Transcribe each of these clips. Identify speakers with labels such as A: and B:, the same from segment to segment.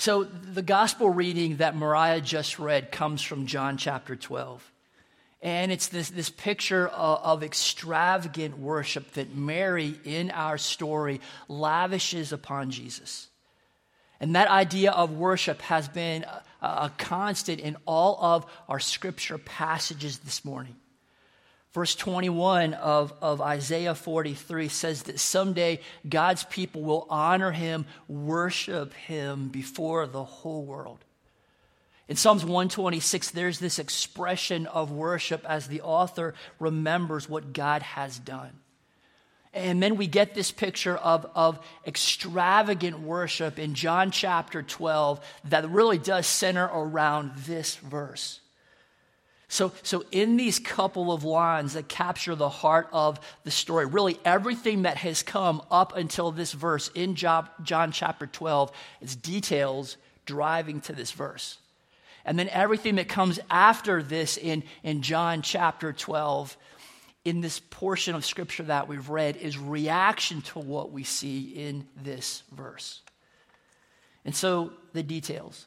A: So, the gospel reading that Mariah just read comes from John chapter 12. And it's this, this picture of, of, extravagant worship that Mary, in our story, lavishes upon Jesus. And that idea of worship has been a, a constant in all of our scripture passages this morning. Verse 21 of, of Isaiah 43 says that someday God's people will honor him, worship him before the whole world. In Psalms 126, there's this expression of worship as the author remembers what God has done. And then we get this picture of, of extravagant worship in John chapter 12 that really does center around this verse. So, so in these couple of lines that capture the heart of the story, really everything that has come up until this verse in John, John chapter 12 is details driving to this verse. And then everything that comes after this in, in John chapter 12, in this portion of scripture that we've read, is reaction to what we see in this verse. And so the details.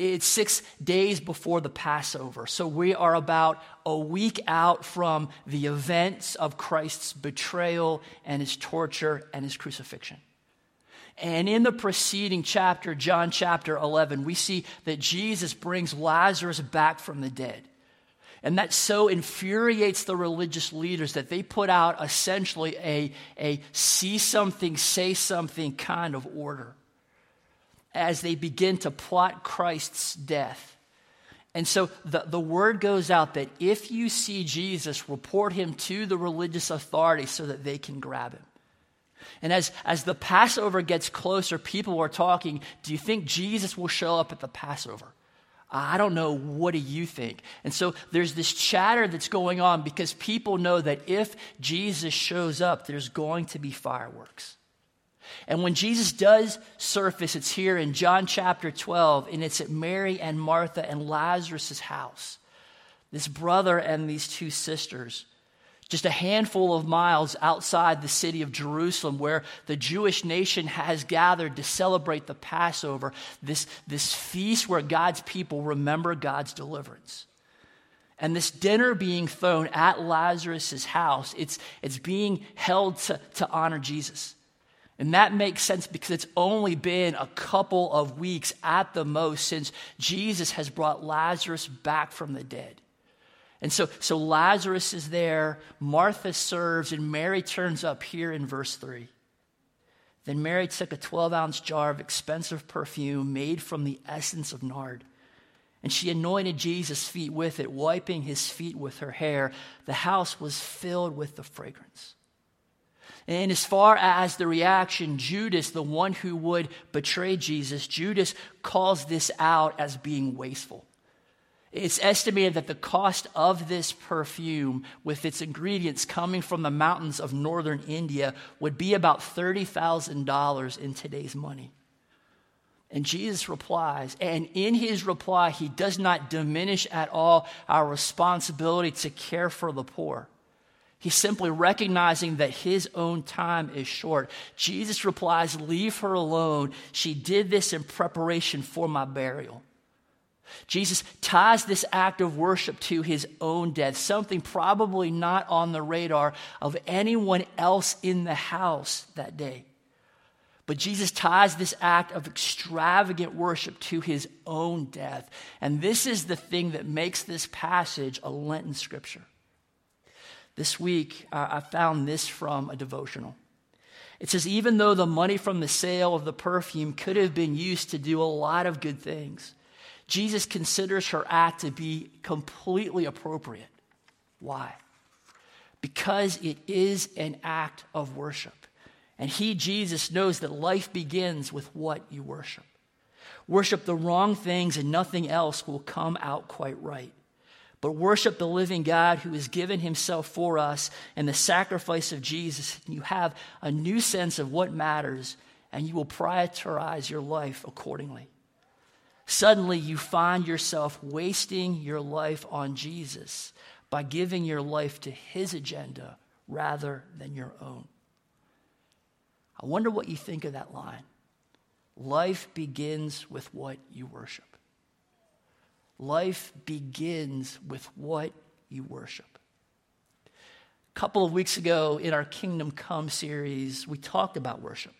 A: It's six days before the Passover. So we are about a week out from the events of Christ's betrayal and his torture and his crucifixion. And in the preceding chapter, John chapter 11, we see that Jesus brings Lazarus back from the dead. And that so infuriates the religious leaders that they put out essentially a, a see something, say something kind of order as they begin to plot Christ's death. And so the, the word goes out that if you see Jesus, report him to the religious authorities so that they can grab him. And as, as the Passover gets closer, people are talking, do you think Jesus will show up at the Passover? I don't know. What do you think? And so there's this chatter that's going on because people know that if Jesus shows up, there's going to be fireworks. And when Jesus does surface, it's here in John chapter 12, and it's at Mary and Martha and Lazarus' house. This brother and these two sisters just a handful of miles outside the city of Jerusalem, where the Jewish nation has gathered to celebrate the Passover, this, this feast where God's people remember God's deliverance. And this dinner being thrown at Lazarus' house, it's, it's being held to, to honor Jesus. And that makes sense because it's only been a couple of weeks at the most since Jesus has brought Lazarus back from the dead. And so, so Lazarus is there, Martha serves, and Mary turns up here in verse 3. Then Mary took a 12 ounce jar of expensive perfume made from the essence of nard, and she anointed Jesus' feet with it, wiping his feet with her hair. The house was filled with the fragrance. And as far as the reaction, Judas, the one who would betray Jesus, Judas calls this out as being wasteful. It's estimated that the cost of this perfume, with its ingredients coming from the mountains of northern India, would be about $30,000 in today's money. And Jesus replies, and in his reply, he does not diminish at all our responsibility to care for the poor. He's simply recognizing that his own time is short. Jesus replies, Leave her alone. She did this in preparation for my burial. Jesus ties this act of worship to his own death, something probably not on the radar of anyone else in the house that day. But Jesus ties this act of extravagant worship to his own death. And this is the thing that makes this passage a Lenten scripture. This week, uh, I found this from a devotional. It says, even though the money from the sale of the perfume could have been used to do a lot of good things, Jesus considers her act to be completely appropriate. Why? Because it is an act of worship. And he, Jesus, knows that life begins with what you worship. Worship the wrong things and nothing else will come out quite right. But worship the living God who has given himself for us and the sacrifice of Jesus. You have a new sense of what matters and you will prioritize your life accordingly. Suddenly, you find yourself wasting your life on Jesus by giving your life to his agenda rather than your own. I wonder what you think of that line. Life begins with what you worship. Life begins with what you worship. A couple of weeks ago in our Kingdom Come series, we talked about worship.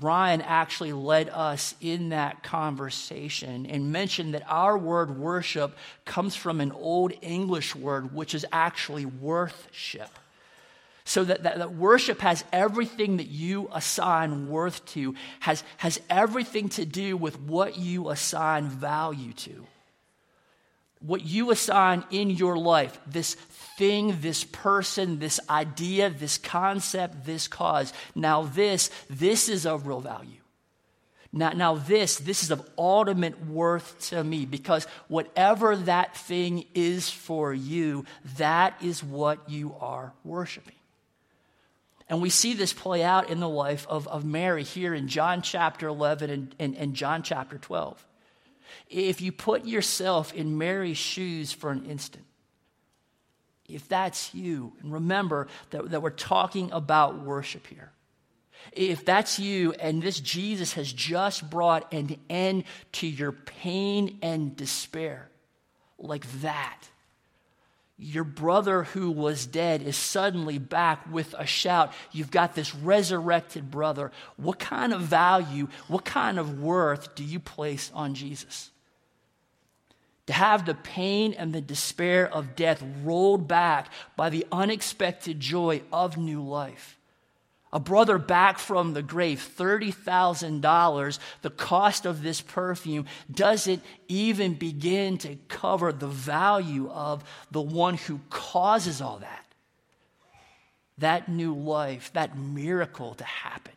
A: Ryan actually led us in that conversation and mentioned that our word worship comes from an old English word, which is actually worthship. So that, that, that, worship has everything that you assign worth to, has, has everything to do with what you assign value to. What you assign in your life, this thing, this person, this idea, this concept, this cause. Now, this, this is of real value. Now, now this, this is of ultimate worth to me because whatever that thing is for you, that is what you are worshiping. And we see this play out in the life of, of Mary here in John chapter 11 and, and, and John chapter 12. If you put yourself in Mary's shoes for an instant, if that's you, and remember that, that we're talking about worship here. If that's you and this Jesus has just brought an end to your pain and despair, like that, your brother who was dead is suddenly back with a shout. You've got this resurrected brother. What kind of value, what kind of worth do you place on Jesus? To have the pain and the despair of death rolled back by the unexpected joy of new life a brother back from the grave, $30,000, the cost of this perfume doesn't even begin to cover the value of the one who causes all that. That new life, that miracle to happen.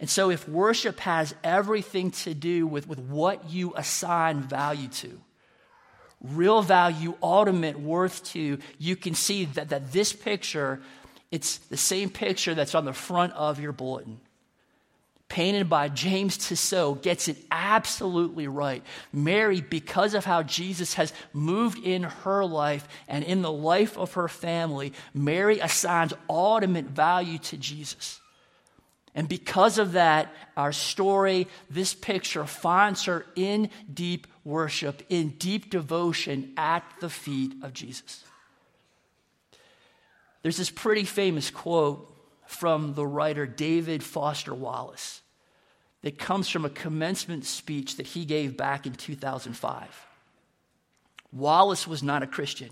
A: And so, if worship has everything to do with, with what you assign value to, real value, ultimate worth to, you can see that, that this picture it's the same picture that's on the front of your bulletin. Painted by James Tissot, gets it absolutely right. Mary, because of how Jesus has moved in her life and in the life of her family, Mary assigns ultimate value to Jesus. And because of that, our story, this picture, finds her in deep worship, in deep devotion at the feet of Jesus. There's this pretty famous quote from the writer David Foster Wallace that comes from a commencement speech that he gave back in 2005. Wallace was not a Christian,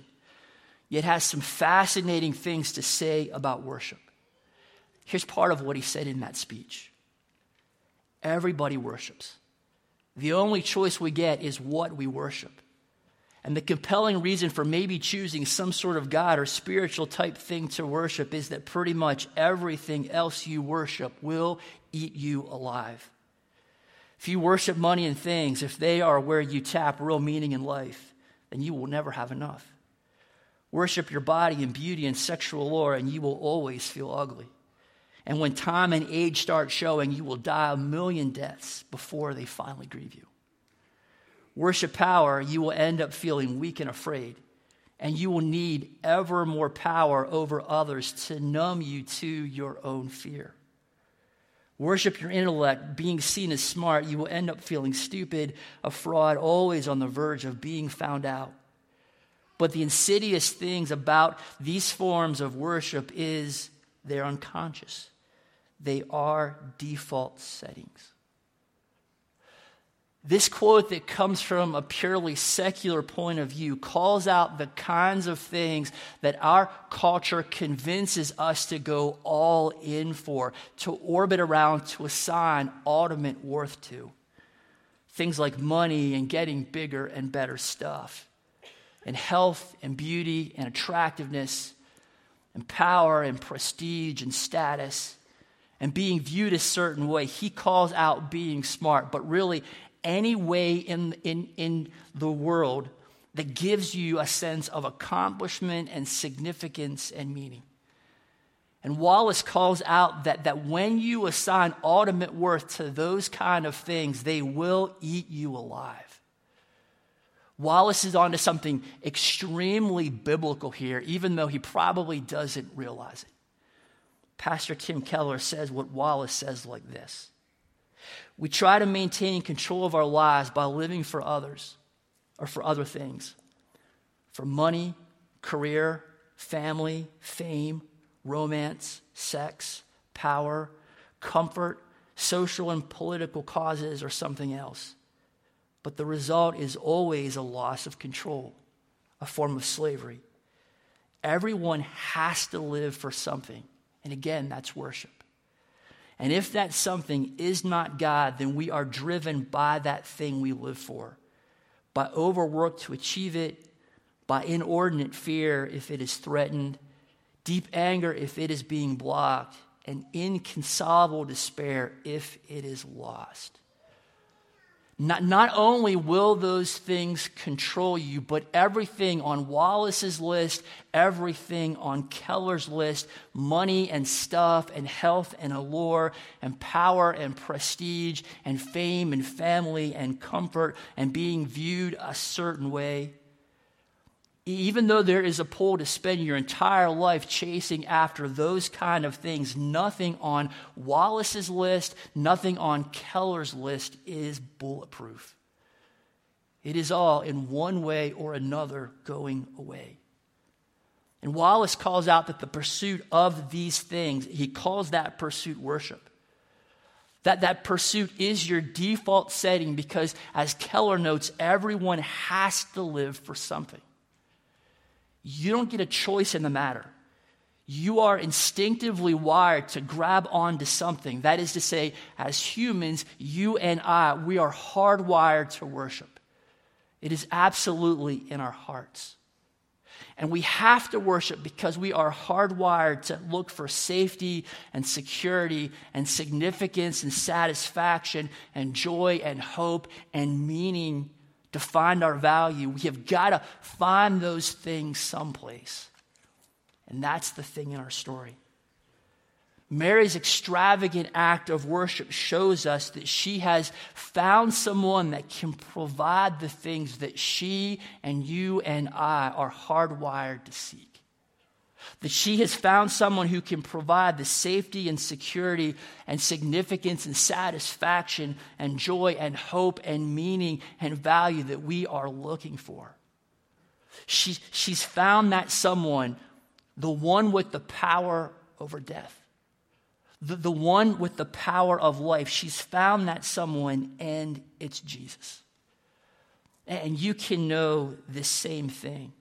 A: yet has some fascinating things to say about worship. Here's part of what he said in that speech Everybody worships. The only choice we get is what we worship. And the compelling reason for maybe choosing some sort of God or spiritual type thing to worship is that pretty much everything else you worship will eat you alive. If you worship money and things, if they are where you tap real meaning in life, then you will never have enough. Worship your body and beauty and sexual allure, and you will always feel ugly. And when time and age start showing, you will die a million deaths before they finally grieve you worship power, you will end up feeling weak and afraid. And you will need ever more power over others to numb you to your own fear. Worship your intellect, being seen as smart, you will end up feeling stupid, a fraud, always on the verge of being found out. But the insidious things about these forms of worship is they're unconscious. They are default settings. This quote that comes from a purely secular point of view calls out the kinds of things that our culture convinces us to go all in for, to orbit around, to assign ultimate worth to. Things like money and getting bigger and better stuff, and health and beauty and attractiveness, and power and prestige and status and being viewed a certain way. He calls out being smart, but really any way in, in, in the world that gives you a sense of accomplishment and significance and meaning. And Wallace calls out that, that when you assign ultimate worth to those kind of things, they will eat you alive. Wallace is onto something extremely biblical here, even though he probably doesn't realize it. Pastor Tim Keller says what Wallace says like this We try to maintain control of our lives by living for others or for other things for money, career, family, fame, romance, sex, power, comfort, social and political causes, or something else. But the result is always a loss of control, a form of slavery. Everyone has to live for something. And again, that's worship. And if that something is not God, then we are driven by that thing we live for, by overwork to achieve it, by inordinate fear if it is threatened, deep anger if it is being blocked, and inconsolable despair if it is lost. Not, not only will those things control you, but everything on Wallace's list, everything on Keller's list money and stuff, and health and allure, and power and prestige, and fame and family and comfort, and being viewed a certain way even though there is a pull to spend your entire life chasing after those kind of things, nothing on Wallace's list, nothing on Keller's list is bulletproof. It is all in one way or another going away. And Wallace calls out that the pursuit of these things, he calls that pursuit worship. That that pursuit is your default setting because, as Keller notes, everyone has to live for something. You don't get a choice in the matter. You are instinctively wired to grab onto something. That is to say, as humans, you and I, we are hardwired to worship. It is absolutely in our hearts. And we have to worship because we are hardwired to look for safety and security and significance and satisfaction and joy and hope and meaning to find our value, we have got to find those things someplace. And that's the thing in our story. Mary's extravagant act of worship shows us that she has found someone that can provide the things that she and you and I are hardwired to seek that she has found someone who can provide the safety and security and significance and satisfaction and joy and hope and meaning and value that we are looking for. She, she's found that someone, the one with the power over death, the, the one with the power of life. She's found that someone, and it's Jesus. And you can know the same thing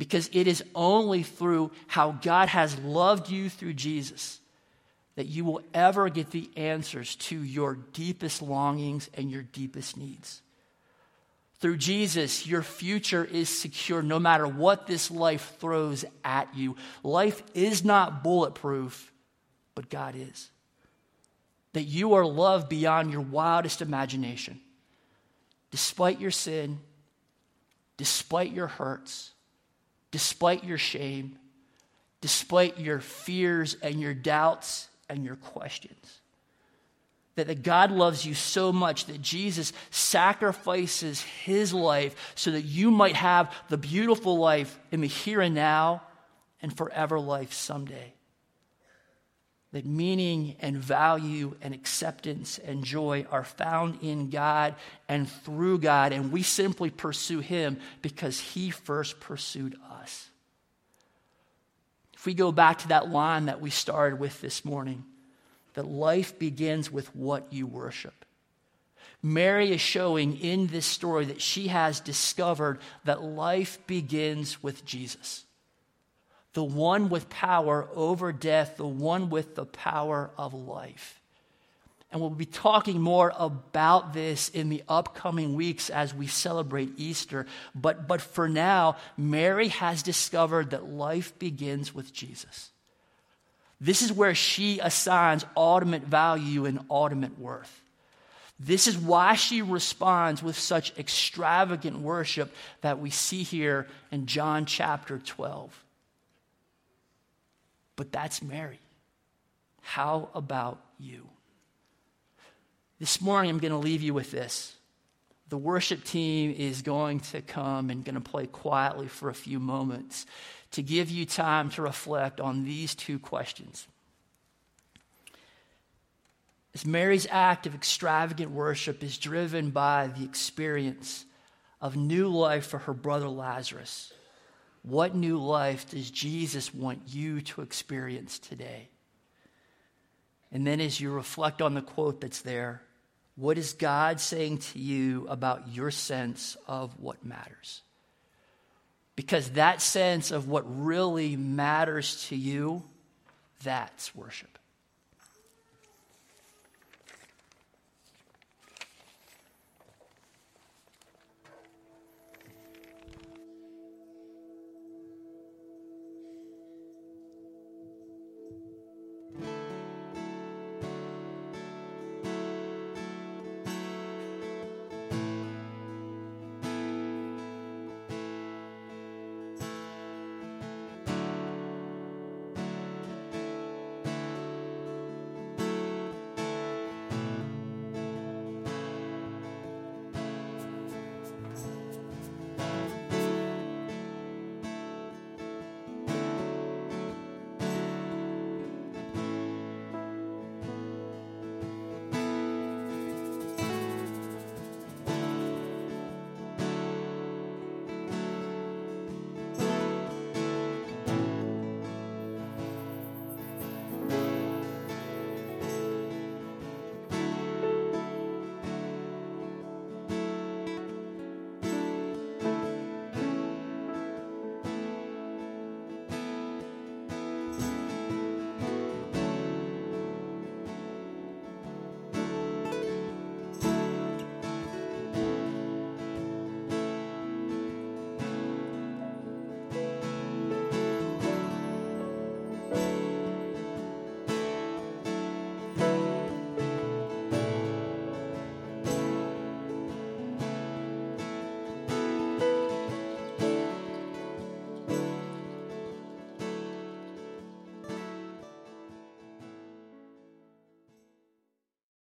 A: because it is only through how God has loved you through Jesus that you will ever get the answers to your deepest longings and your deepest needs. Through Jesus, your future is secure no matter what this life throws at you. Life is not bulletproof, but God is. That you are loved beyond your wildest imagination. Despite your sin, despite your hurts, despite your shame, despite your fears and your doubts and your questions. That, that God loves you so much that Jesus sacrifices his life so that you might have the beautiful life in the here and now and forever life someday. That meaning and value and acceptance and joy are found in God and through God, and we simply pursue Him because He first pursued us. If we go back to that line that we started with this morning, that life begins with what you worship. Mary is showing in this story that she has discovered that life begins with Jesus the one with power over death, the one with the power of life. And we'll be talking more about this in the upcoming weeks as we celebrate Easter. But, but for now, Mary has discovered that life begins with Jesus. This is where she assigns ultimate value and ultimate worth. This is why she responds with such extravagant worship that we see here in John chapter 12 but that's Mary. How about you? This morning, I'm going to leave you with this. The worship team is going to come and going to play quietly for a few moments to give you time to reflect on these two questions. As Mary's act of extravagant worship is driven by the experience of new life for her brother Lazarus, what new life does Jesus want you to experience today? And then, as you reflect on the quote that's there, what is God saying to you about your sense of what matters? Because that sense of what really matters to you, that's worship.